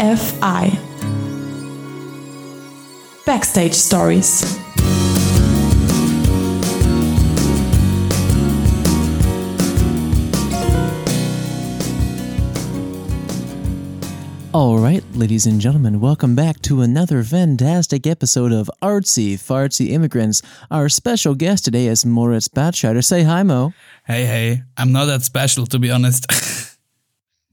AFI Backstage Stories. All right, ladies and gentlemen, welcome back to another fantastic episode of Artsy Fartsy Immigrants. Our special guest today is Moritz Batscheider. Say hi, Mo. Hey, hey, I'm not that special to be honest.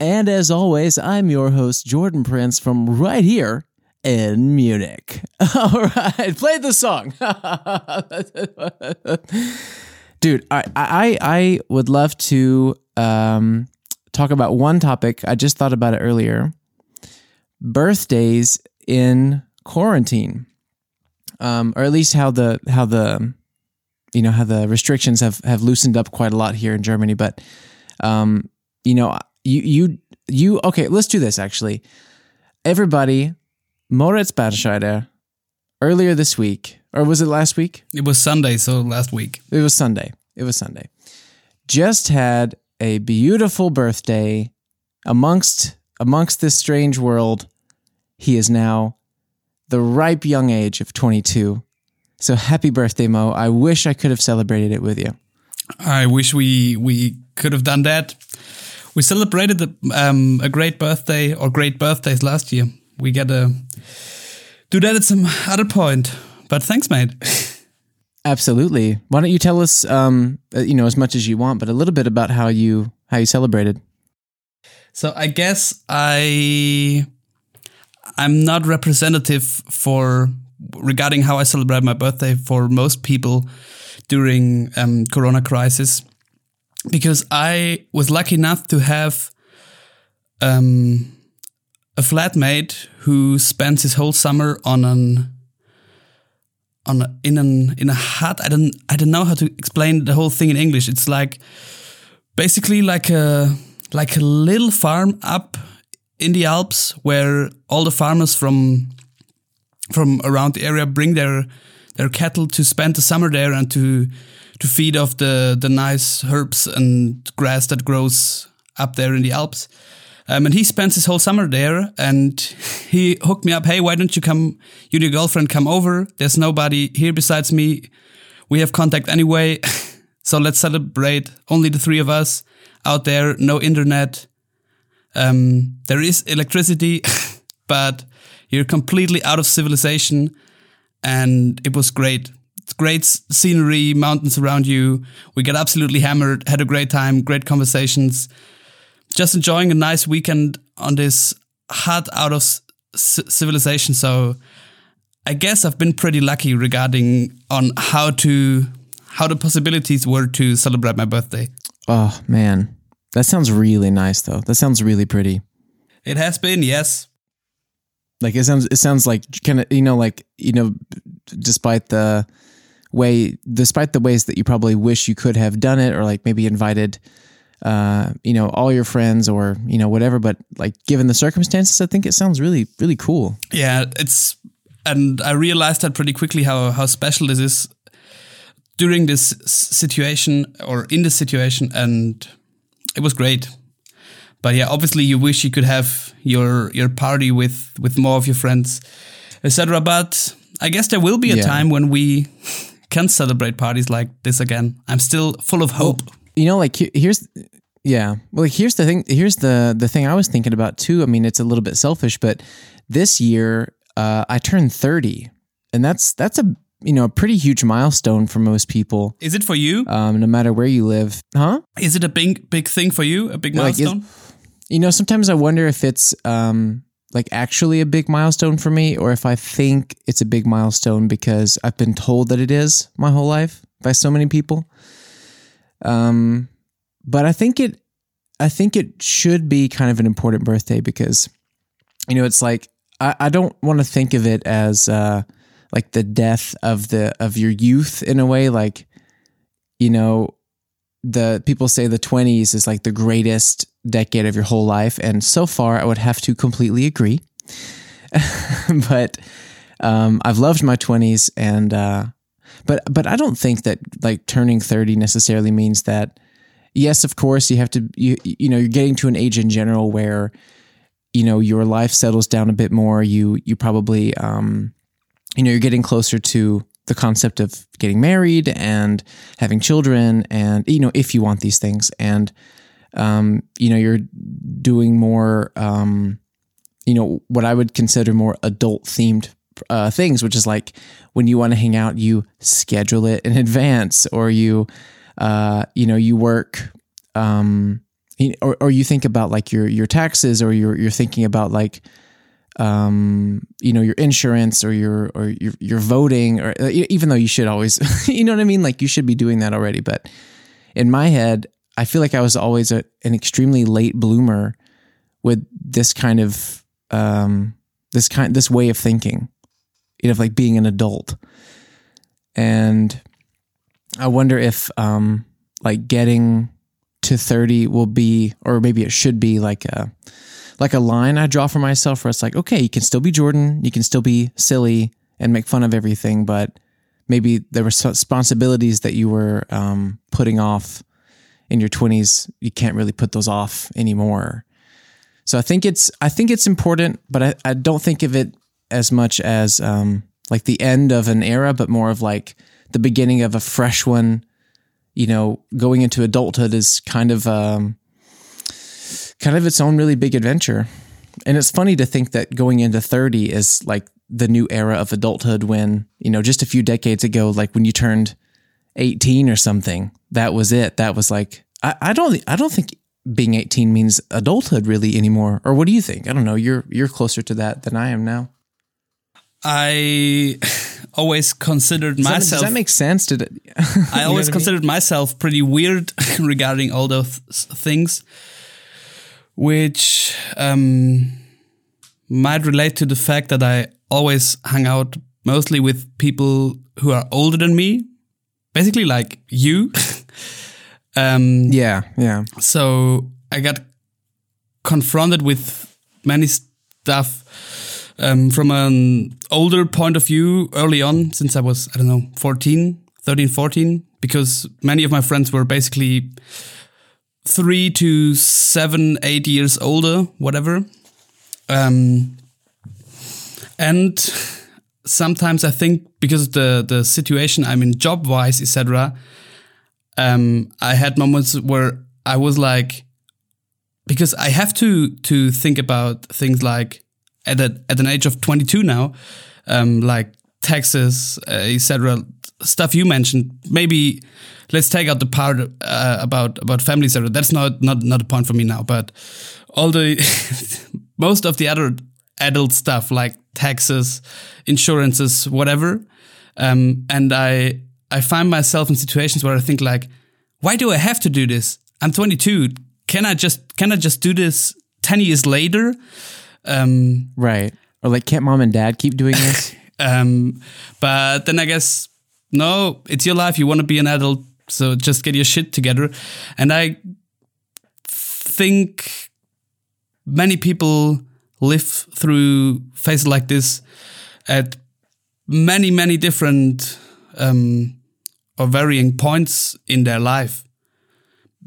and as always, I'm your host, Jordan Prince, from right here in Munich. All right, play the song. Dude, I, I, I would love to um, talk about one topic. I just thought about it earlier birthdays in quarantine, um, or at least how the how the you know how the restrictions have have loosened up quite a lot here in Germany. But um, you know, you you you okay. Let's do this actually. Everybody, Moritz Batscheider, earlier this week, or was it last week? It was Sunday, so last week. It was Sunday. It was Sunday. Just had a beautiful birthday amongst amongst this strange world, he is now the ripe young age of 22. So happy birthday, Mo. I wish I could have celebrated it with you. I wish we we could have done that. We celebrated the, um, a great birthday or great birthdays last year. We gotta do that at some other point. But thanks, mate. Absolutely. Why don't you tell us, um, uh, you know, as much as you want, but a little bit about how you how you celebrated? So I guess I I'm not representative for regarding how I celebrate my birthday for most people during um, Corona crisis because I was lucky enough to have um, a flatmate who spends his whole summer on an on a, in an in a hut. I don't I don't know how to explain the whole thing in English. It's like basically like a like a little farm up in the Alps where all the farmers from from around the area bring their their cattle to spend the summer there and to to feed off the the nice herbs and grass that grows up there in the Alps. Um, and he spends his whole summer there and he hooked me up. Hey, why don't you come? You and your girlfriend come over. There's nobody here besides me. We have contact anyway. so let's celebrate only the three of us out there, no internet. Um, there is electricity, but you're completely out of civilization. And it was great. Great scenery, mountains around you. We got absolutely hammered, had a great time, great conversations. Just enjoying a nice weekend on this hut out of civilization. So I guess I've been pretty lucky regarding on how to how the possibilities were to celebrate my birthday. Oh man, that sounds really nice though. That sounds really pretty. It has been, yes. Like it sounds it sounds like kind of you know like you know despite the way despite the ways that you probably wish you could have done it or like maybe invited uh you know all your friends or you know whatever but like given the circumstances I think it sounds really really cool. Yeah, it's and I realized that pretty quickly how how special this is during this situation or in this situation and it was great but yeah obviously you wish you could have your your party with with more of your friends etc but i guess there will be a yeah. time when we can celebrate parties like this again i'm still full of hope well, you know like here's yeah well like here's the thing here's the the thing i was thinking about too i mean it's a little bit selfish but this year uh, i turned 30 and that's that's a you know, a pretty huge milestone for most people. Is it for you? Um, no matter where you live, huh? Is it a big, big thing for you? A big milestone? Like, you know, sometimes I wonder if it's um, like actually a big milestone for me, or if I think it's a big milestone because I've been told that it is my whole life by so many people. Um, but I think it, I think it should be kind of an important birthday because, you know, it's like I, I don't want to think of it as. Uh, like the death of the of your youth in a way like you know the people say the 20s is like the greatest decade of your whole life and so far i would have to completely agree. But um, i've loved my 20s and uh, but but i don't think that like turning 30 necessarily means that yes of course you have to you you know you're getting to an age in general where you know your life settles down a bit more. You you probably um you know you're getting closer to the concept of getting married and having children and you know if you want these things. And um you know you're doing more um you know what I would consider more adult themed uh, things, which is like when you want to hang out, you schedule it in advance, or you, uh, you know, you work, um, or, or you think about like your your taxes, or you're you're thinking about like, um, you know, your insurance, or your or your your voting, or uh, even though you should always, you know what I mean, like you should be doing that already, but in my head, I feel like I was always a, an extremely late bloomer with this kind of um, this kind this way of thinking you know, of like being an adult. And I wonder if um like getting to 30 will be or maybe it should be like a like a line I draw for myself where it's like, okay, you can still be Jordan, you can still be silly and make fun of everything, but maybe the responsibilities that you were um, putting off in your 20s, you can't really put those off anymore. So I think it's I think it's important, but I, I don't think of it as much as um, like the end of an era, but more of like the beginning of a fresh one. You know, going into adulthood is kind of um, kind of its own really big adventure. And it's funny to think that going into 30 is like the new era of adulthood when, you know, just a few decades ago, like when you turned 18 or something, that was it. That was like, I, I don't, I don't think being 18 means adulthood really anymore. Or what do you think? I don't know. You're, you're closer to that than I am now. I always considered does myself. That, does that make sense? Did it? I always considered I mean? myself pretty weird regarding all those things, which um, might relate to the fact that I always hang out mostly with people who are older than me, basically like you. um, yeah, yeah. So I got confronted with many stuff um, from an older point of view early on, since I was, I don't know, 14, 13, 14, because many of my friends were basically three to seven, eight years older, whatever. Um, and sometimes I think because the the situation I'm in job wise, etc. Um, I had moments where I was like, because I have to to think about things like at a, at an age of 22 now, um, like taxes, uh, etc. Stuff you mentioned. Maybe let's take out the part uh, about about families. Etc. That's not not not a point for me now. But all the most of the other adult stuff like taxes, insurances, whatever. Um, and I I find myself in situations where I think like, why do I have to do this? I'm 22. Can I just can I just do this 10 years later? Um, right. Or like, can't mom and dad keep doing this? um, but then I guess, no, it's your life. You want to be an adult. So just get your shit together. And I think many people live through phases like this at many, many different um, or varying points in their life.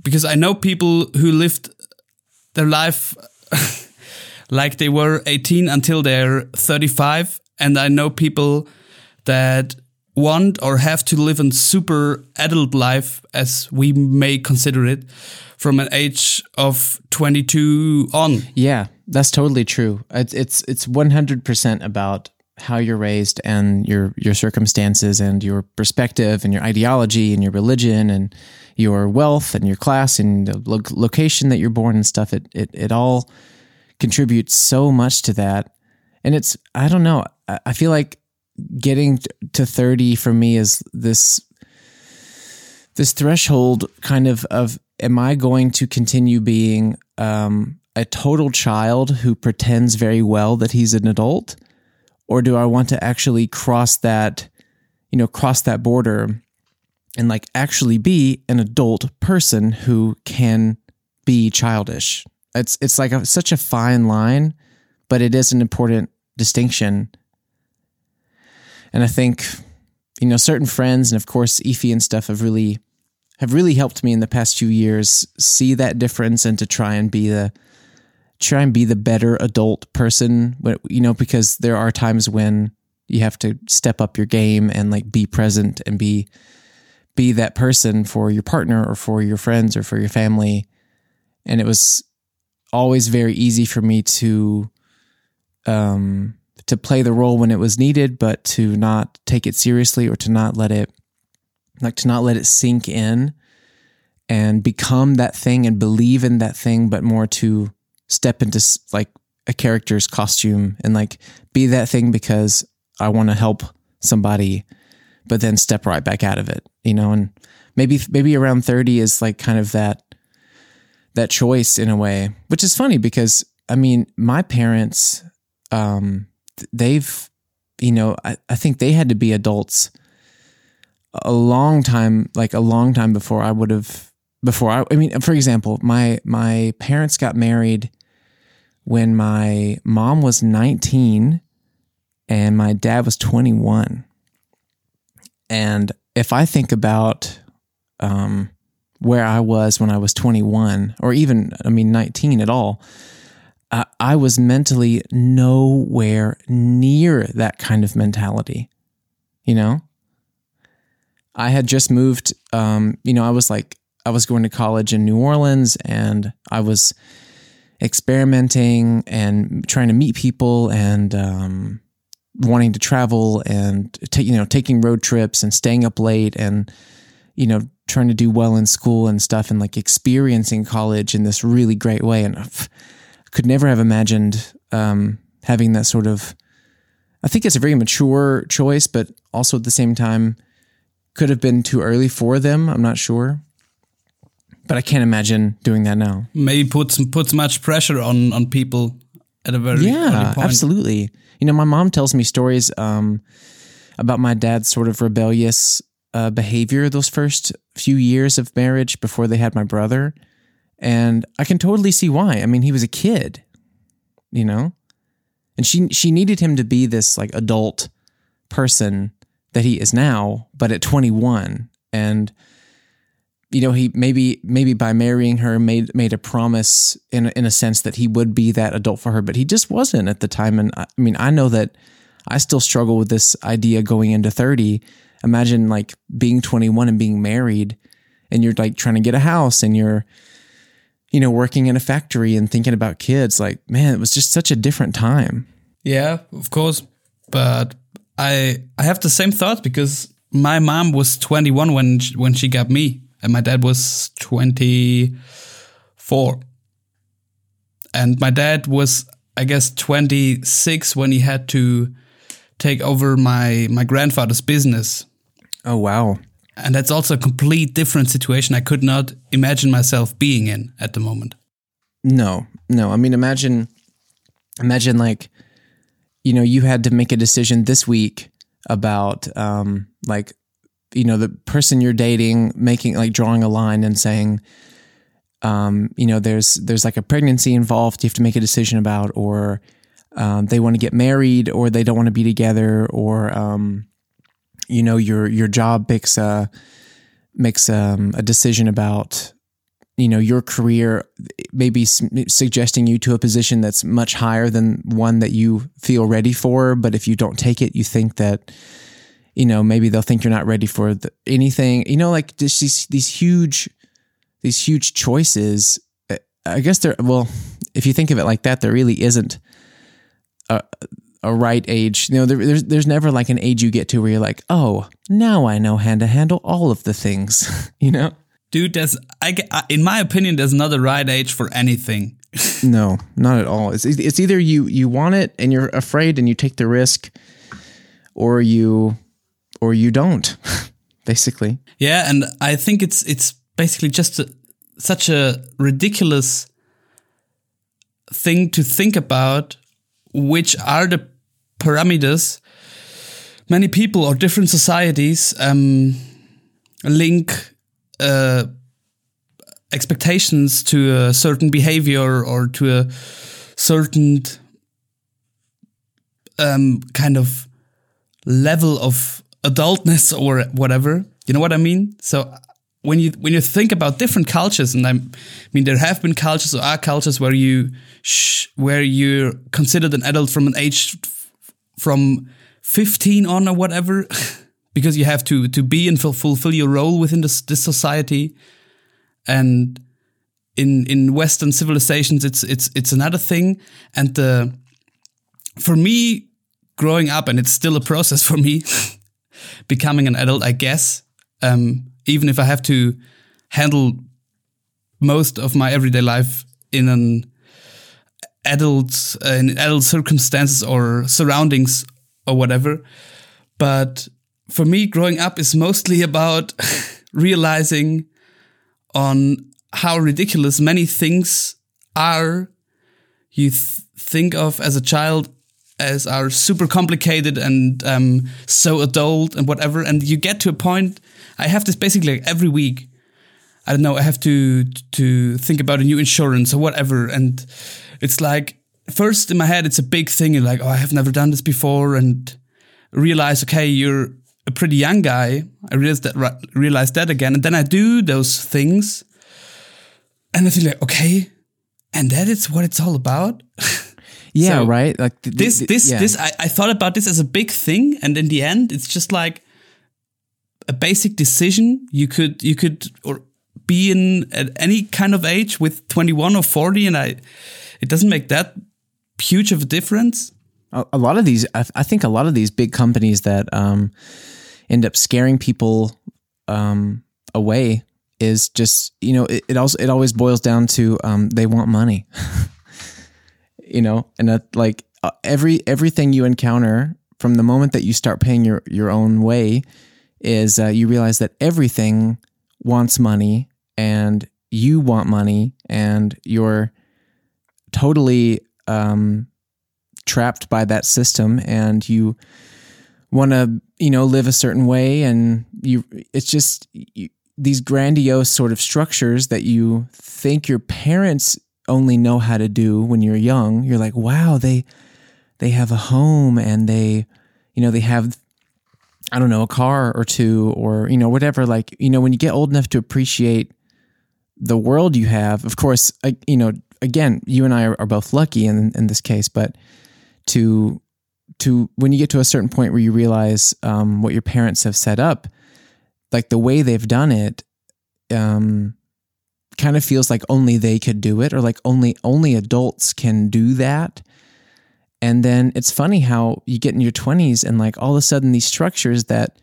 Because I know people who lived their life like they were 18 until they're 35. And I know people that want or have to live a super adult life, as we may consider it, from an age of 22 on. Yeah, that's totally true. It's it's it's 100% about how you're raised and your your circumstances and your perspective and your ideology and your religion and your wealth and your class and the lo- location that you're born and stuff. It it it all contributes so much to that. And it's, I don't know, I feel like getting to 30 for me is this this threshold kind of of am I going to continue being um, a total child who pretends very well that he's an adult, or do I want to actually cross that, you know, cross that border and like actually be an adult person who can be childish it's it's like a, such a fine line, but it is an important distinction. And I think, you know, certain friends and of course Efi and stuff have really have really helped me in the past few years see that difference and to try and be the try and be the better adult person, but, you know, because there are times when you have to step up your game and like be present and be be that person for your partner or for your friends or for your family. And it was always very easy for me to um to play the role when it was needed, but to not take it seriously or to not let it like to not let it sink in and become that thing and believe in that thing, but more to step into like a character's costume and like be that thing because I want to help somebody, but then step right back out of it, you know, and maybe, maybe around 30 is like kind of that, that choice in a way, which is funny because I mean, my parents, um, they've, you know, I, I think they had to be adults a long time, like a long time before I would have, before I, I mean, for example, my, my parents got married when my mom was 19 and my dad was 21. And if I think about um, where I was when I was 21, or even, I mean, 19 at all, I, I was mentally nowhere near that kind of mentality. You know, I had just moved, um, you know, I was like, I was going to college in New Orleans and I was experimenting and trying to meet people and um, wanting to travel and you know taking road trips and staying up late and you know trying to do well in school and stuff and like experiencing college in this really great way. And I could never have imagined um, having that sort of I think it's a very mature choice but also at the same time could have been too early for them. I'm not sure but I can't imagine doing that now. Maybe puts puts much pressure on on people at a very yeah, absolutely. You know, my mom tells me stories um, about my dad's sort of rebellious uh, behavior those first few years of marriage before they had my brother, and I can totally see why. I mean, he was a kid, you know, and she she needed him to be this like adult person that he is now, but at 21 and you know he maybe maybe by marrying her made made a promise in in a sense that he would be that adult for her but he just wasn't at the time. And I, I mean I know that I still struggle with this idea going into 30 imagine like being 21 and being married and you're like trying to get a house and you're you know working in a factory and thinking about kids. Like man it was just such a different time. Yeah of course. But I I have the same thoughts because my mom was 21 when when she got me and my dad was 24 and my dad was i guess 26 when he had to take over my my grandfather's business. Oh wow. And that's also a complete different situation i could not imagine myself being in at the moment. No no. I mean imagine imagine like you know you had to make a decision this week about um like you know the person you're dating making like drawing a line and saying um, you know there's there's like a pregnancy involved you have to make a decision about or um, they want to get married or they don't want to be together or um, you know your your job makes a makes um, a decision about you know your career maybe suggesting you to a position that's much higher than one that you feel ready for but if you don't take it you think that you know, maybe they'll think you're not ready for the, anything. You know, like just these these huge these huge choices. I guess there. Well, if you think of it like that, there really isn't a a right age. You know, there, there's there's never like an age you get to where you're like, oh, now I know how to handle all of the things. you know, dude. There's I in my opinion, there's not a right age for anything. no, not at all. It's it's either you you want it and you're afraid and you take the risk, or you or you don't, basically. Yeah, and I think it's it's basically just a, such a ridiculous thing to think about, which are the parameters many people or different societies um, link uh, expectations to a certain behavior or to a certain um, kind of level of adultness or whatever. You know what I mean? So when you when you think about different cultures, and I mean there have been cultures or are cultures where you sh- where you're considered an adult from an age from 15 on or whatever, because you have to to be and ful- fulfill your role within this this society, and in in Western civilizations it's it's it's another thing, and the for me growing up, and it's still a process for me becoming an adult, I guess. Um, even if I have to handle most of my everyday life in an adult uh, in adult circumstances or surroundings or whatever. But for me, growing up is mostly about realizing on how ridiculous many things are you th- think of as a child as are super complicated and um, so adult and whatever. And you get to a point. I have this basically like every week. I don't know. I have to to think about a new insurance or whatever, and it's like first in my head it's a big thing. You're like, oh, I have never done this before, and realize, okay, you're a pretty young guy. I realized that realize that again, and then I do those things, and I feel like, okay, and that is what it's all about. Yeah, So, right. Like th- this th- this yeah. this I, I thought about this as a big thing and in the end it's just like a basic decision you could you could or be in at any kind of age with 21 or 40 and i it doesn't make that huge of a difference a, a lot of these I, I think a lot of these big companies that um, end up scaring people um, away is just you know it, it also it always boils down to um, they want money you know and that like uh, every everything you encounter from the moment that you start paying your your own way is uh, you realize that everything wants money and you want money and you're totally um, trapped by that system and you want to you know live a certain way and you it's just you, these grandiose sort of structures that you think your parents only know how to do when you're young you're like wow they they have a home and they you know they have i don't know a car or two or you know whatever. Like you know when you get old enough to appreciate the world you have of course I, you know again you and i are, are both lucky in in this case but to to when you get to a certain point where you realize um, what your parents have set up like the way they've done it um, kind of feels like only they could do it or like only only adults can do that. And then it's funny how you get in your 20s and like all of a sudden these structures that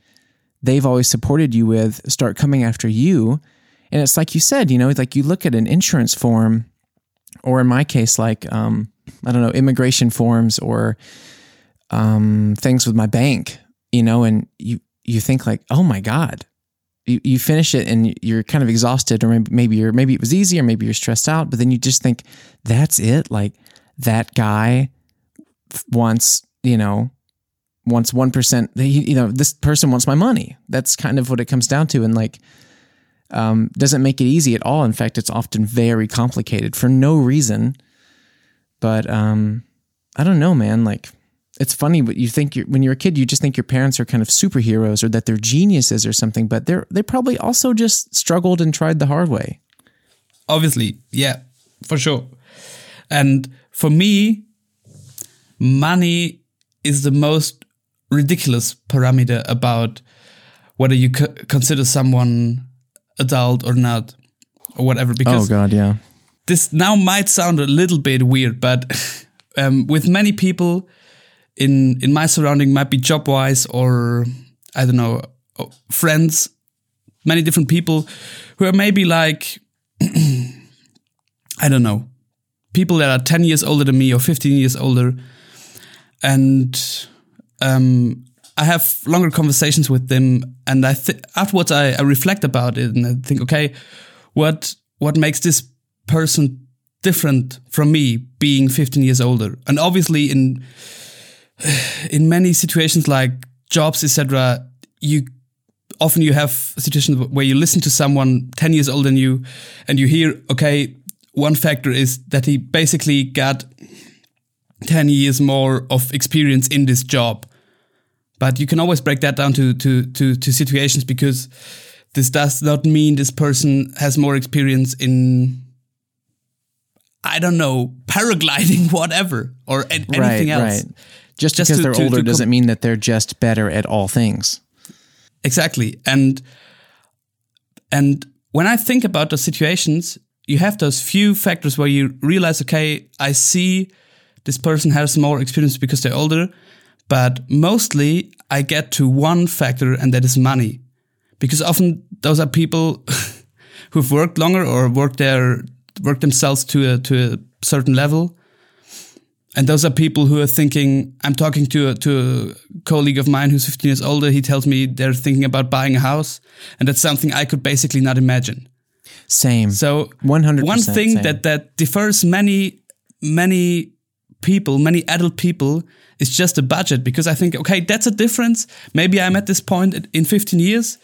they've always supported you with start coming after you. And it's like you said you know like you look at an insurance form or in my case like um, i don't know immigration forms or um, things with my bank you know and you you think like oh my god you, you finish it and you're kind of exhausted or maybe, maybe you're maybe it was easy or maybe you're stressed out but then you just think that's it? Like that guy wants you know wants 1% you know this person wants my money. That's kind of what it comes down to and like um, doesn't make it easy at all. In fact it's often very complicated for no reason. But um, i don't know man like it's funny but you think you're, when you're a kid you just think your parents are kind of superheroes or that they're geniuses or something but they're they probably also just struggled and tried the hard way. Obviously. Yeah for sure. And for me money is the most ridiculous parameter about whether you co- consider someone adult or not or whatever because god yeah. this now might sound a little bit weird, but um, with many people in in my surrounding, might be job wise or I don't know, oh, friends, many different people who are maybe like I don't know, people that are ten years older than me or fifteen years older, and um, I have longer conversations with them, and I th- afterwards I, I reflect about it and I think, okay, what what makes this person different from me being 15 years older? And obviously in in many situations like jobs etc you often you have situations where you listen to someone 10 years older than you and you hear okay one factor is that he basically got 10 years more of experience in this job but you can always break that down to to to, to situations because this does not mean this person has more experience in I don't know, paragliding, whatever, or anything right, else. right. Just, Just because to- they're to- older to doesn't mean that they're just better at all things. Exactly. And and when I think about the situations, you have those few factors where you realize, okay, I see this person has more experience because they're older, but mostly I get to one factor and that is money. Because often those are people who've worked longer or worked their worked themselves to a to a certain level. And those are people who are thinking. I'm talking to a, to a colleague of mine who's 15 years older. He tells me they're thinking about buying a house, and that's something I could basically not imagine. Same. So 100% one thing same. that that differs many many people, many adult people, is just the budget. Because I think, okay, that's a difference. Maybe I'm at this point in- in 15 years,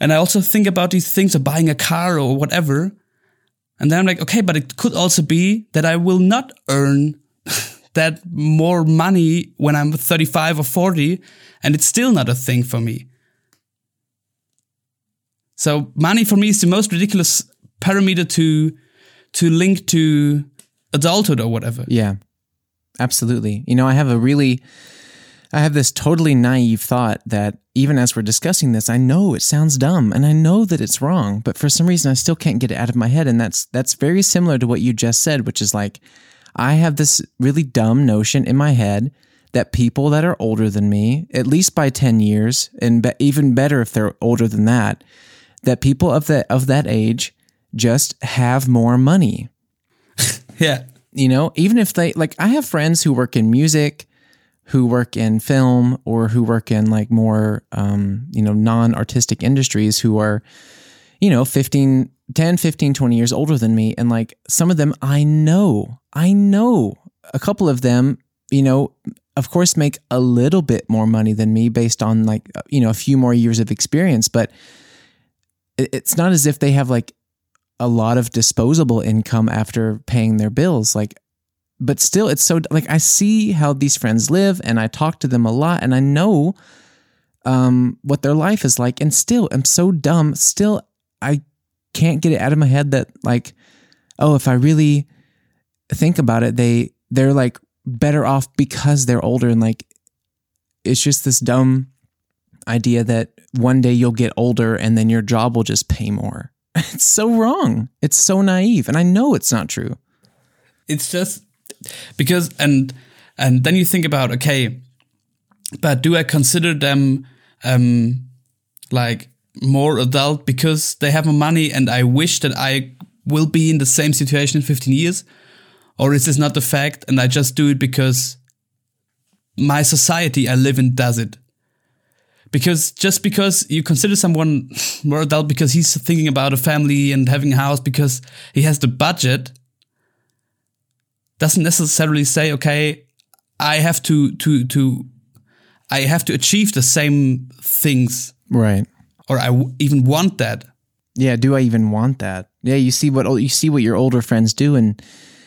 and I also think about these things of buying a car or whatever, and then I'm like, okay, but it could also be that I will not earn that more money when I'm 35 or 40, and it's still not a thing for me. So money for me is the most ridiculous parameter to to link to adulthood or whatever. Yeah, absolutely. You know, I have a really, I have this totally naive thought that even as we're discussing this, I know it sounds dumb and I know that it's wrong, but for some reason I still can't get it out of my head. And that's that's very similar to what you just said, which is like, I have this really dumb notion in my head that people that are older than me, at least by ten years, and be- even better if they're older than that, that people of that of that age just have more money Yeah. you know even if they like i have friends who work in music who work in film or who work in like more um, you know non-artistic industries who are you know 15 10 15 20 years older than me and like some of them i know. I know. A couple of them you know of course make a little bit more money than me based on like you know a few more years of experience but it's not as if they have like a lot of disposable income after paying their bills like but still it's so like i see how these friends live and i talk to them a lot and i know um what their life is like and still i'm so dumb. Still i can't get it out of my head that like oh if i really think about it they they're like better off because they're older. And like it's just this dumb idea that one day you'll get older and then your job will just pay more. It's so wrong. It's so naive. And i know it's not true. It's just because and and then you think about okay, but do I consider them um like more adult because they have money and I wish that I will be in the same situation in 15 years? Or is this not the fact and I just do it because my society I live in does it? Because just because you consider someone more adult because he's thinking about a family and having a house because he has the budget doesn't necessarily say okay i have to to to i have to achieve the same things right or i w- even want that. Yeah do i even want that? Yeah you see what you see what your older friends do and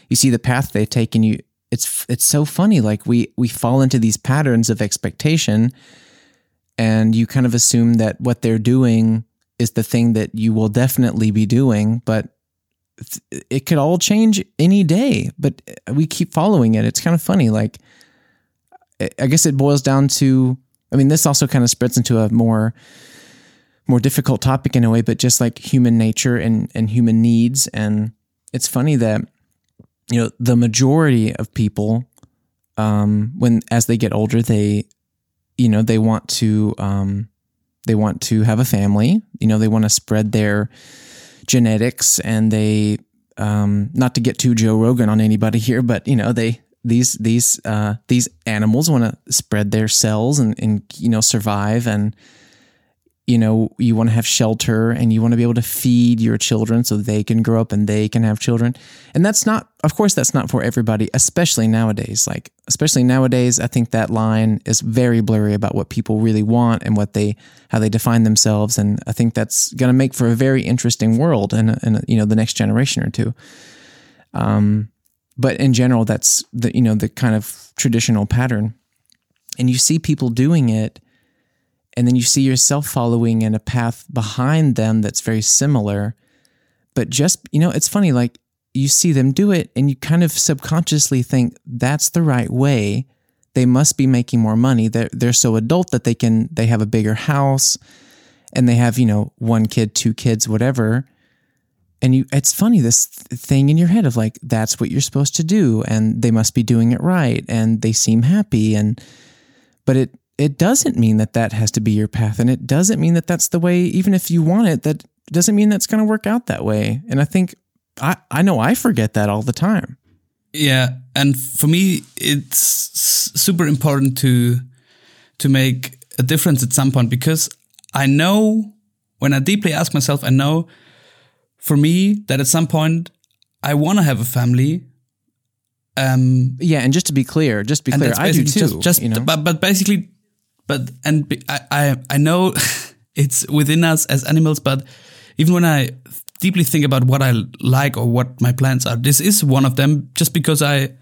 you see the path they take and you it's it's so funny like we we fall into these patterns of expectation and you kind of assume that what they're doing is the thing that you will definitely be doing but it could all change any day but uh, we keep following it. It's kind of funny like I- i guess it boils down to i mean this also kind of spreads into a more more difficult topic in a way, but just like human nature and, and human needs. And it's funny that, you know, the majority of people, um, when as they get older, they, you know, they want to, um, they want to have a family. You know, they want to spread their genetics, and they, um, not to get too Joe Rogan on anybody here, but you know, they these these uh, these animals want to spread their cells and and you know survive and you know you want to have shelter and you want to be able to feed your children so they can grow up and they can have children. And that's not of course that's not for everybody especially nowadays. Like especially nowadays i think that line is very blurry about what people really want and what they how they define themselves. And i think that's going to make for a very interesting world in, in you know the next generation or two. Um but in general that's the you know the kind of traditional pattern. And you see people doing it and then you see yourself following in a path behind them that's very similar. But just, you know, it's funny, like you see them do it and you kind of subconsciously think that's the right way. They must be making more money. They're, they're so adult that they can, they have a bigger house and they have, you know, one kid, two kids, whatever. And you, it's funny, this thing in your head of like, that's what you're supposed to do. And they must be doing it right. And they seem happy. And, but it, it doesn't mean that that has to be your path. And it doesn't mean that that's the way, even if you want it, that doesn't mean that's going to work out that way. And I think I, I know I forget that all the time. Yeah, and for me, it's super important to to make a difference at some point because I know when I deeply ask myself, I know for me that at some point I want to have a family. Um, Yeah, and just to be clear, just to be clear, I do too. Just, just you know? but but basically, but and I I, I know it's within us as animals, but even when I deeply think about what I like or what my plans are, this is one of them. Just because I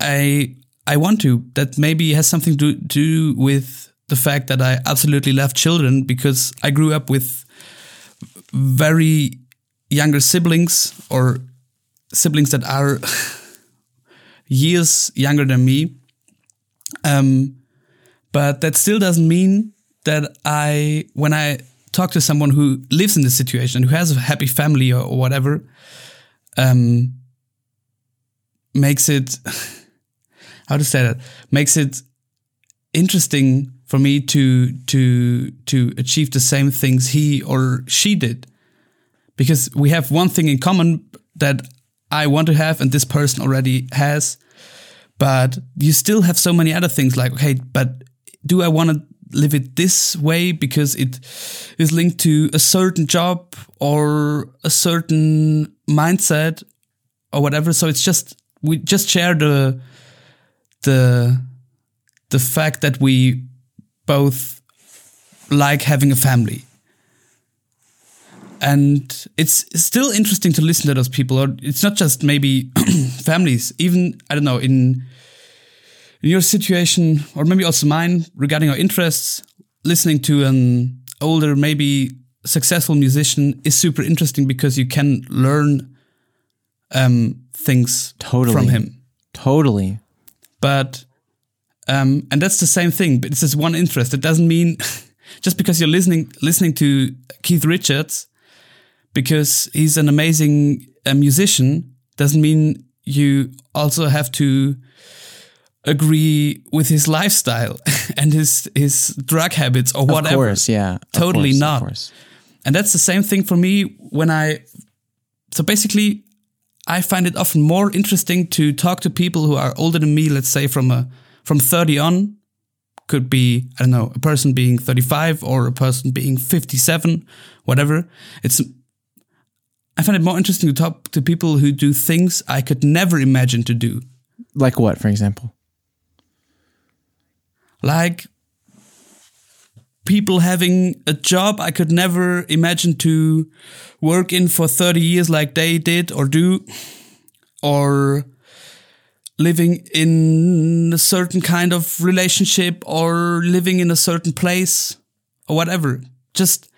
I I want to. That maybe has something to do with the fact that I absolutely love children because I grew up with very younger siblings or siblings that are years younger than me. Um, but that still doesn't mean that I, when I talk to someone who lives in this situation, who has a happy family or, or whatever, um, makes it, how to say that, makes it interesting for me to to to achieve the same things he or she did. Because we have one thing in common that I want to have and this person already has but you still have so many other things like okay but do I want to live it this way because it is linked to a certain job or a certain mindset or whatever? So it's just we just share the the the fact that we both like having a family. And it's still interesting to listen to those people or it's not just maybe families. Even i don't know in in your situation or maybe also mine regarding our interests listening to an older maybe successful musician is super interesting because you can learn um things Totally. from him totally. but um, and that's the same thing. But it's just one interest. It doesn't mean just because you're listening listening to Keith Richards because he's an amazing uh, musician doesn't mean you also have to agree with his lifestyle and his his drug habits or whatever. Of course, yeah. Totally course, not. And that's the same thing for me when I. So basically, I find it often more interesting to talk to people who are older than me. Let's say from a from thirty on, could be I don't know a person being thirty five or a person being fifty seven, whatever. It's I find it more interesting to talk to people who do things I could never imagine to do. Like what, for example? Like people having a job I could never imagine to work in for 30 years like they did or do, or living in a certain kind of relationship or living in a certain place or whatever. Just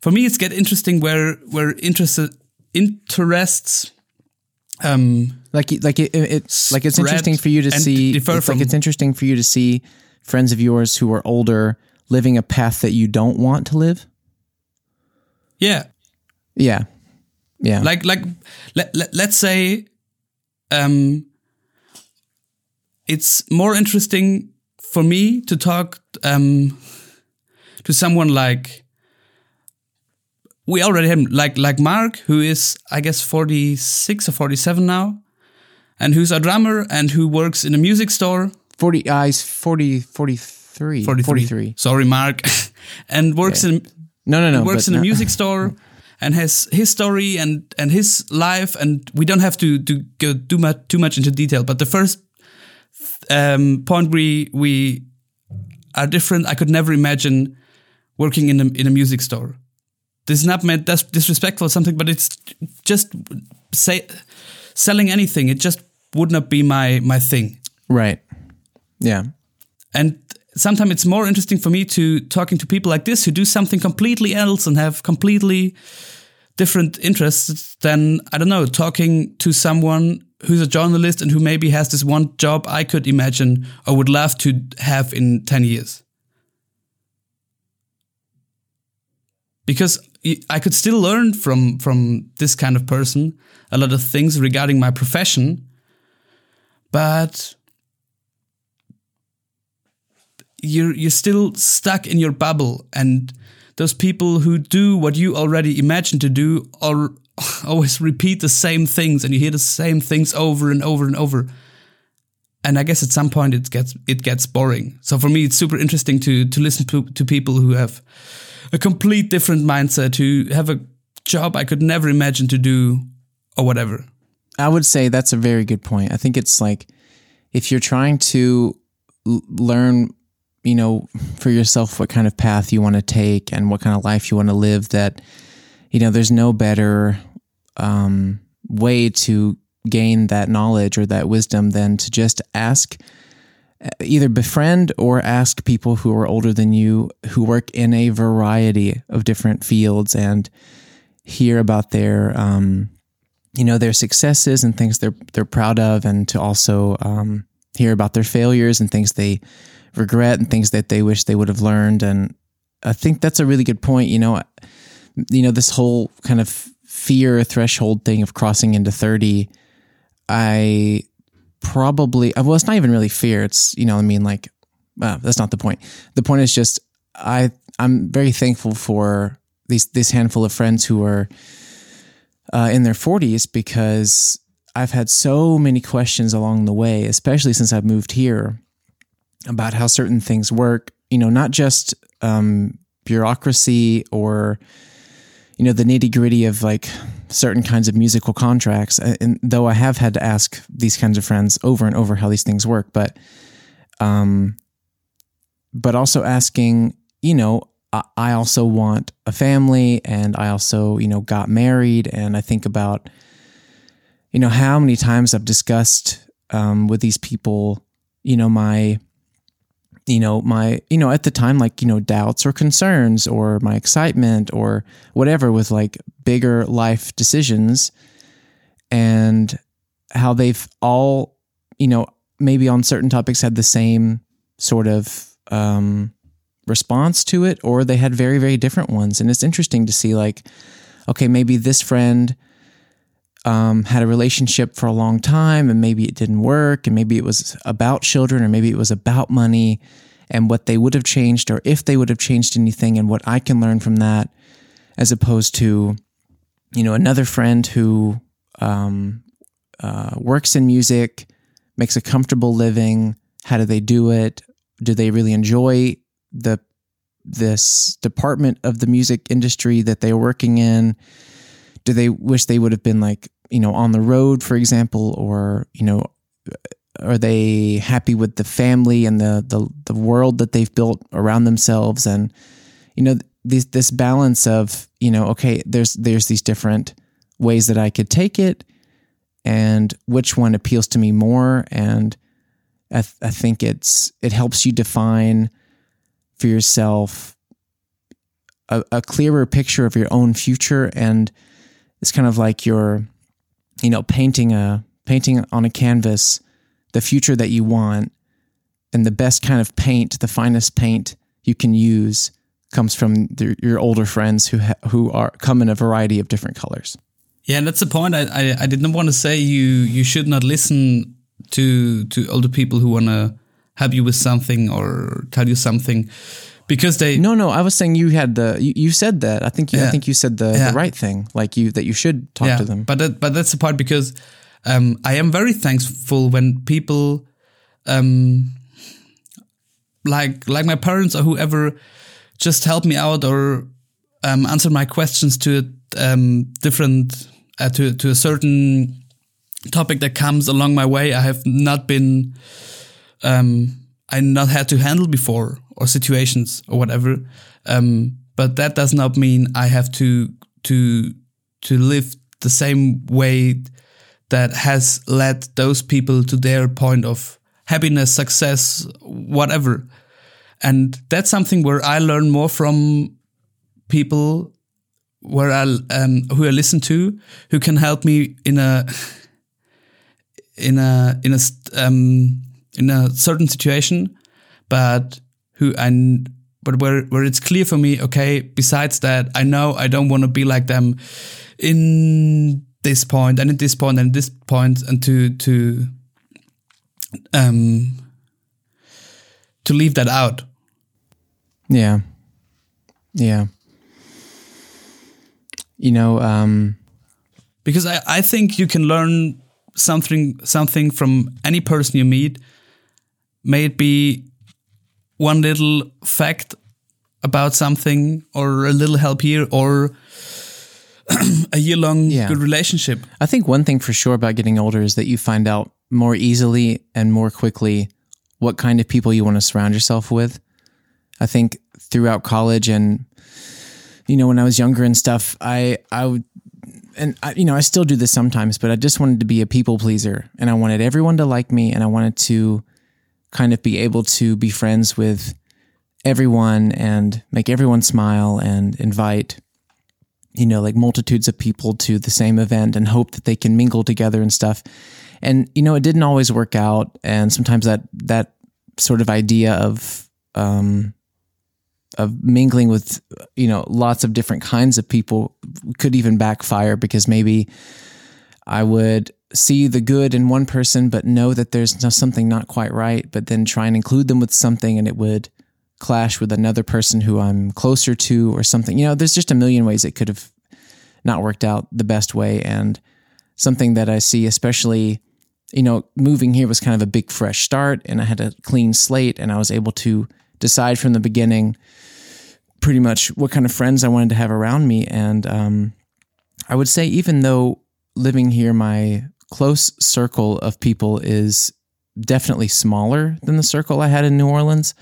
for me, it's get interesting where where interested interests um Like, like it, it, it's like it's interesting for you to see. It's like it's interesting for you to see friends of yours who are older living a path that you don't want to live. yeah Yeah, yeah. like like let, let, let's say um it's more interesting for me to talk um to someone like we already have like like Mark who is I guess 46 or 47 now and who's a drummer and who works in a music store forty eyes, 40, 43, 43 43. sorry Mark. And works in No, no, no. works in a no- music store and has his story and and his life and we don't have to to go too much too much into detail but the first um, point we we are different. I could never imagine working in a in a music store. This is not meant that's disrespectful or something but it's just say selling anything. It just would not be my my thing. Right. Yeah. and sometimes it's more interesting for me to talking to people like this who do something completely else and have completely different interests than I don't know talking to someone who's a journalist and who maybe has this one job I could imagine or would love to have in 10 years. Because I could still learn from from this kind of person a lot of things regarding my profession, but you're you're still stuck in your bubble and those people who do what you already imagine to do or always repeat the same things and you hear the same things over and over and over. And i guess at some point it gets it gets boring. So for me it's super interesting to to listen to, to people who have a complete different mindset who have a job i could never imagine to do or whatever. I would say that's a very good point. I think it's like if you're trying to learn, you know, for yourself what kind of path you want to take and what kind of life you want to live, that, you know, there's no better um, way to gain that knowledge or that wisdom than to just ask either befriend or ask people who are older than you who work in a variety of different fields and hear about their um, you know their successes and things they're they're proud of, and to also um, hear about their failures and things they regret and things that they wish they would have learned. And I think that's a really good point. You know, you know this whole kind of fear threshold thing of crossing into thirty. I probably well, it's not even really fear. It's you know, I mean, like uh, that's not the point. The point is just I I'm very thankful for these this handful of friends who are uh, in their 40s because I've had so many questions along the way, especially since I've moved here, about how certain things work. You know, not just um, bureaucracy or you know the nitty gritty of like certain kinds of musical contracts. And though I have had to ask these kinds of friends over and over how these things work, but um, but also asking, you know, I also want a family and I also, you know, got married. And I think about, you know, how many times I've discussed um, with these people, you know, my, you know, my, you know, at the time, like, you know, doubts or concerns or my excitement or whatever with like bigger life decisions and how they've all, you know, maybe on certain topics had the same sort of, um, response to it or they had very very different ones. And it's interesting to see like okay maybe this friend um, had a relationship for a long time and maybe it didn't work and maybe it was about children or maybe it was about money and what they would have changed or if they would have changed anything and what i can learn from that as opposed to you know another friend who um, uh, works in music makes a comfortable living how do they do it do they really enjoy the this department of the music industry that they're working in? Do they wish they would have been like, you know, on the road, for example, or, you know, are they happy with the family and the the, the world that they've built around themselves? And you know this this balance of you know okay there's there's these different ways that I could take it and which one appeals to me more. And I, th- I think it's it helps you define for yourself a, a clearer picture of your own future. And it's kind of like you're you know painting a painting on a canvas the future that you want and the best kind of paint the finest paint you can use comes from the, your older friends who ha- who are come in a variety of different colors. Yeah and that's the point. I, I i didn't want to say you you should not listen to to older people who want to help you with something or tell you something because they no no i was saying you had the you, you said that i think you, yeah. i think you said the, yeah. the right thing like you that you should talk yeah, to them but that, but that's the part because um, i am very thankful when people um, like like my parents or whoever just help me out or um, answer my questions to um, different uh, to to a certain topic that comes along my way i have not been um, I not had to handle before or situations or whatever. Um, but that does not mean I have to to to live the same way that has led those people to their point of happiness, success, whatever. and that's something where I learn more from people where I um, who I listen to who can help me in a in a in a um, in a certain situation, but who n- but where where it's clear for me. Okay, besides that, I know I don't want to be like them in this point and at this point and this point, and to to um to leave that out. Yeah. Yeah. You know, um, because I, I think you can learn something something from any person you meet. May it be one little fact about something or a little help here or a year long Yeah. good relationship. I think one thing for sure about getting older is that you find out more easily and more quickly what kind of people you want to surround yourself with. I think throughout college and you know when I was younger and stuff, I I would and I, you know I still do this sometimes, but I just wanted to be a people pleaser and I wanted everyone to like me and I wanted to kind of be able to be friends with everyone and make everyone smile and invite you know, like multitudes of people to the same event and hope that they can mingle together and stuff. And you know, it didn't always work out, and sometimes that that sort of idea of um, of mingling with you know lots of different kinds of people could even backfire because maybe I would see the good in one person, but know that there's something not quite right, but then try and include them with something, and it would clash with another person who I'm closer to or something. You know, there's just a million ways it could have not worked out the best way. And something that I see, especially, you know, moving here was kind of a big fresh start and I had a clean slate and I was able to decide from the beginning pretty much what kind of friends I wanted to have around me. And um, I would say, even though living here, my close circle of people is definitely smaller than the circle I had in New Orleans.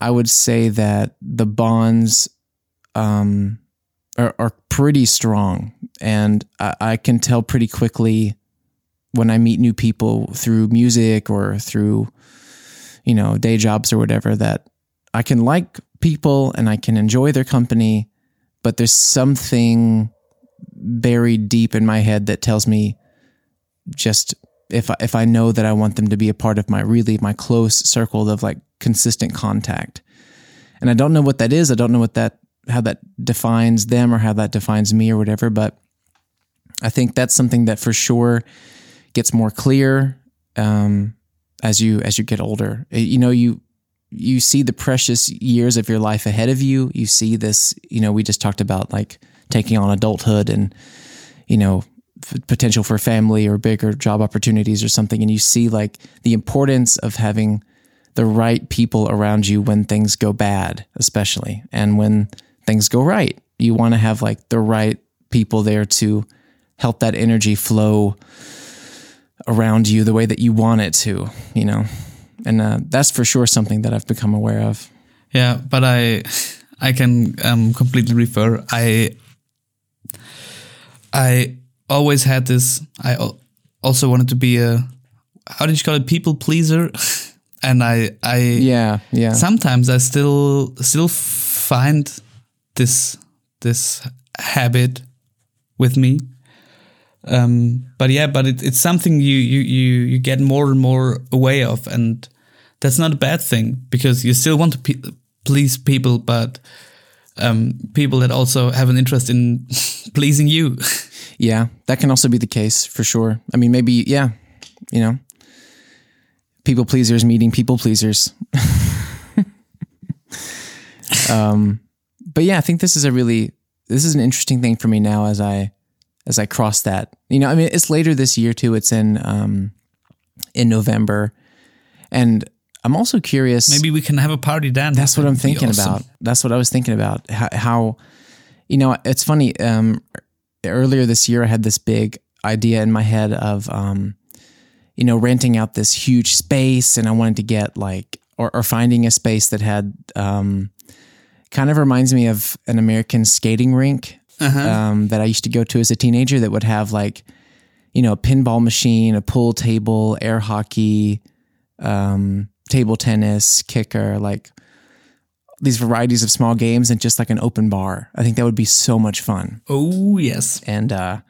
I would say that the bonds um, are, are pretty strong, and I, I can tell pretty quickly when I meet new people through music or through, you know, day jobs or whatever that I can like people and I can enjoy their company, but there's something buried deep in my head that tells me just if I, if I know that I want them to be a part of my really my close circle of like consistent contact. And I don't know what that is. I don't know what that how that defines them or how that defines me or whatever, but I think that's something that for sure gets more clear um, as you as you get older. Uh, You know, you you see the precious years of your life ahead of you. You see this. You know, we just talked about like taking on adulthood and you know potential for family or bigger job opportunities or something, and you see like the importance of having the right people around you when things go bad, especially, and when things go right. You want to have like the right people there to help that energy flow around you the way that you want it to, you know. And uh, that's for sure something that I've become aware of. Yeah, but I I can um, completely refer. I I always had this. I also wanted to be a how did you call it people pleaser, and I I Yeah, yeah. sometimes I still still find this this habit with me. Um, but yeah, but it, it's something you, you you you get more and more aware of, and that's not a bad thing because you still want to pe- please people, but um, people that also have an interest in pleasing you. Yeah, that can also be the case for sure. I mean, maybe, yeah, you know, people pleasers meeting people pleasers. um, but yeah, I think this is a really, this is an interesting thing for me now as I, as I cross that. You know, I mean, it's later this year too. It's in, um, in November, and I'm also curious. Maybe we can have a party then. That's what I'm thinking awesome. about. That's what I was thinking about. How, how you know, it's funny. Um, earlier this year, I had this big idea in my head of, um, you know, renting out this huge space, and I wanted to get like, or, or finding a space that had, um, kind of reminds me of an American skating rink um, that I used to go to as a teenager. That would have like, you know, a pinball machine, a pool table, air hockey, um, table tennis, kicker, like these varieties of small games and just like an open bar. I think that would be so much fun. Oh yes. And uh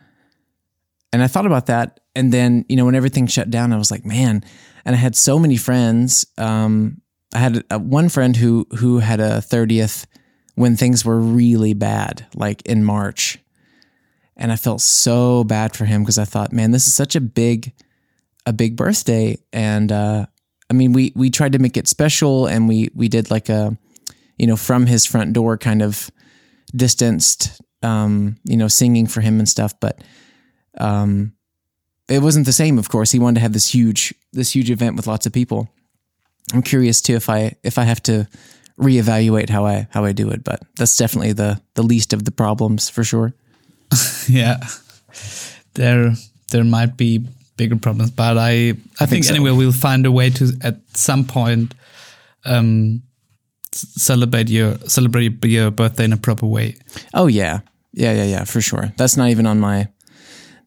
and I thought about that and then, you know, when everything shut down, I was like, man, and I had so many friends. Um I had a, one friend who who had a 30th when things were really bad, like in March. And I felt so bad for him because I thought, man, this is such a big a big birthday and uh I mean, we we tried to make it special, and we we did like a, you know, from his front door kind of distanced, um, you know, singing for him and stuff. But um, it wasn't the same. Of course, he wanted to have this huge this huge event with lots of people. I'm curious too if I if I have to reevaluate how I how I do it, but that's definitely the the least of the problems for sure. Yeah. There there might be bigger problems, but I I, think, think so. anyway we'll find a way to at some point um celebrate your celebrate your birthday in a proper way. Oh yeah, yeah, yeah, yeah, for sure. That's not even on my,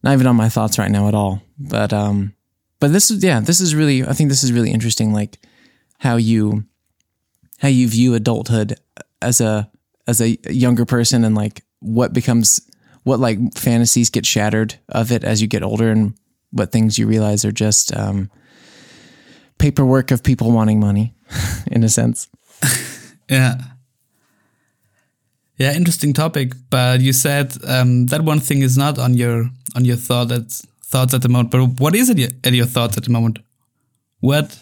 not even on my thoughts right now at all. But um, but this is yeah, this is really. I think this is really interesting. Like how you, how you view adulthood as a as a younger person and like what becomes what like fantasies get shattered of it as you get older and what things you realize are just um, paperwork of people wanting money, in a sense. Yeah. Yeah, interesting topic. But you said um, that one thing is not on your on your thought at, thoughts at the moment. But what is it at your thoughts at the moment? What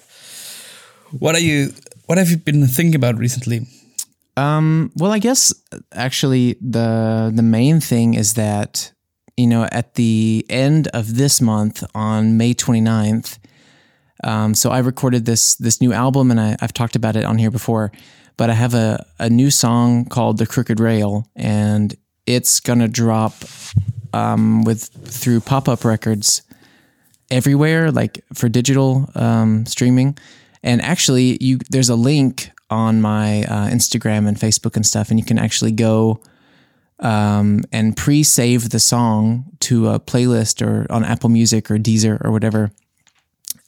what are you what have you been thinking about recently? Um, well, I guess actually the the main thing is that you know at the end of this month on May 29th, um, so I recorded this this new album and I, I've talked about it on here before, but I have a, a new song called The Crooked Rail and it's gonna drop um, with through Pop Up Records everywhere, like for digital um, streaming. And actually, you there's a link on my uh, Instagram and Facebook and stuff, and you can actually go um, and pre-save the song to a playlist or on Apple Music or Deezer or whatever,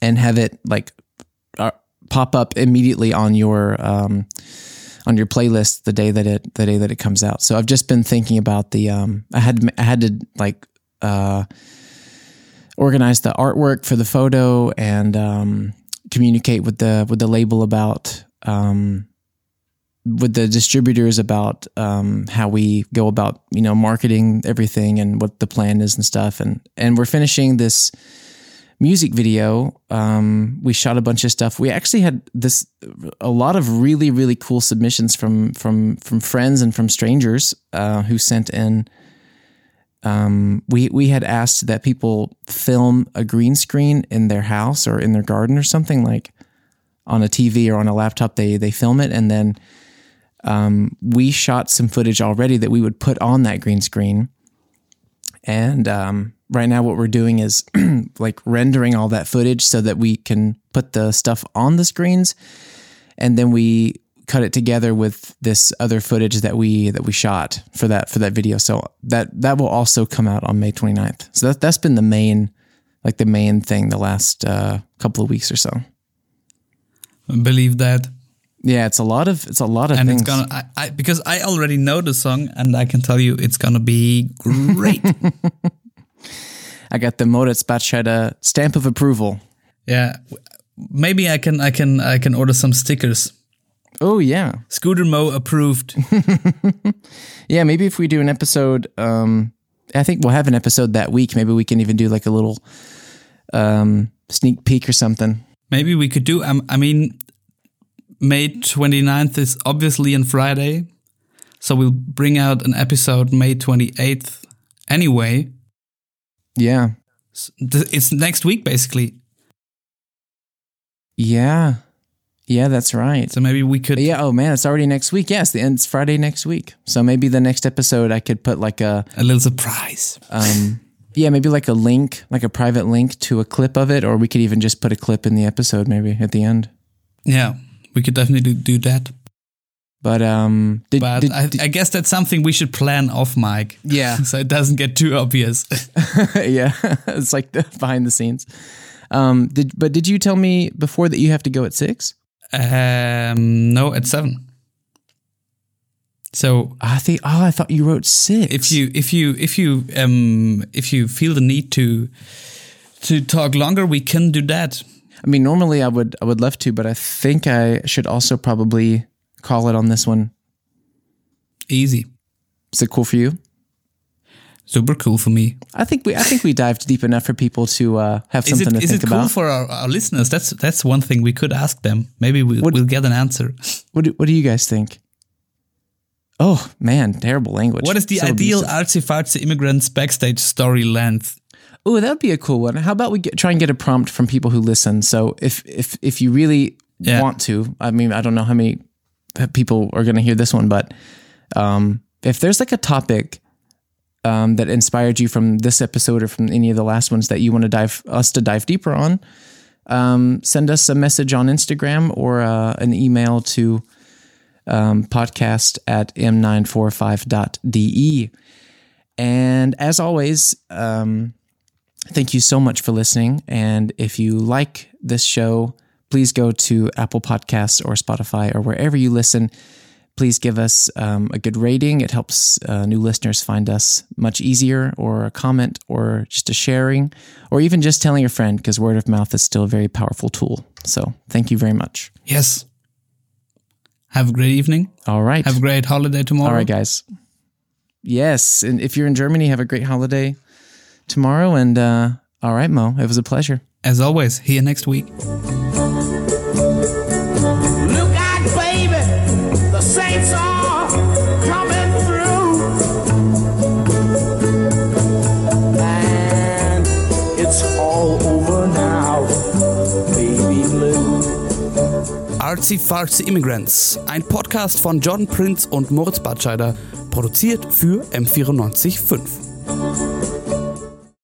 and have it like pop up immediately on your um, on your playlist the day that it the day that it comes out. So I've just been thinking about the um, I had I had to like uh, organize the artwork for the photo and um, communicate with the with the label about um, with the distributors about um, how we go about you know marketing everything and what the plan is and stuff and and we're finishing this music video um, we shot a bunch of stuff we actually had this a lot of really really cool submissions from from from friends and from strangers uh, who sent in um, we we had asked that people film a green screen in their house or in their garden or something like on a TV or on a laptop. They they film it and then um, we shot some footage already that we would put on that green screen. And um, right now, what we're doing is like rendering all that footage so that we can put the stuff on the screens, and then we cut it together with this other footage that we that we shot for that for that video. So that that will also come out on May 29th. So that that's been the main like the main thing the last uh, couple of weeks or so. I believe that. Yeah, it's a lot of it's a lot of And things. it's gonna I, I because I already know the song and I can tell you it's gonna be great. I got the Moritz Batscheider stamp of approval. yeah. Maybe I can I can I can order some stickers. Oh yeah, Scooter Mo approved. yeah. Maybe if we do an episode, um, I think we'll have an episode that week. Maybe we can even do like a little um, sneak peek or something. Maybe we could do um, I mean May 29th is obviously on Friday. So we'll bring out an episode May 28th anyway. Yeah, It's next week basically. yeah, yeah. That's right. So maybe we could Yeah. Oh man, it's already next week. Yes, the it's Friday next week. So maybe the next episode I could put like a a little surprise. um, yeah, maybe like a link, like a private link to a clip of it, or we could even just put a clip in the episode maybe at the end. Yeah, we could definitely do that. But um, did, But did- I, did- I guess that's something we should plan off, Mike. yeah, So it doesn't get too obvious. yeah, it's like the behind the scenes. Um, did but did you tell me before that you have to go at six? um, no, at seven. So I think. Oh, I thought you wrote six. if you if you if you um if you feel the need to to talk longer, we can do that. I mean, normally I would I would love to, but I think I should also probably call it on this one. Easy, Is it cool for you? super cool for me. I think we I think we dived deep enough for people to uh, have something it to is think it cool about. for our, our listeners? That's that's one thing we could ask them. Maybe we, What- we'll get an answer. what do, What do you guys think? Oh man, terrible language. What is the So ideal abusive. artsy fartsy immigrants backstage story length? Oh, that would be a cool one. How about we get, try and get a prompt from people who listen? So if if if you really Yeah. want to, I mean, I don't know how many people are going to hear this one, but um, if there's like a topic um, that inspired you from this episode or from any of the last ones that you want to dive us to dive deeper on, um, send us a message on Instagram or uh, an email to um, podcast at m945.de. And as always, um, thank you so much for listening. And if you like this show, please go to Apple Podcasts or Spotify or wherever you listen. Please give us um, a good rating. It helps uh, new listeners find us much easier, or a comment, or just a sharing, or even just telling a friend, because word of mouth is still a very powerful tool. So thank you very much. Yes. Have a great evening. All right. Have a great holiday tomorrow. All right, guys. Yes. And if you're in Germany, have a great holiday tomorrow. And uh, all right, Mo, it was a pleasure. As always, here next week. Artsy Fartsy Immigrants, ein Podcast von John Prince und Moritz Batscheider, produziert für M945.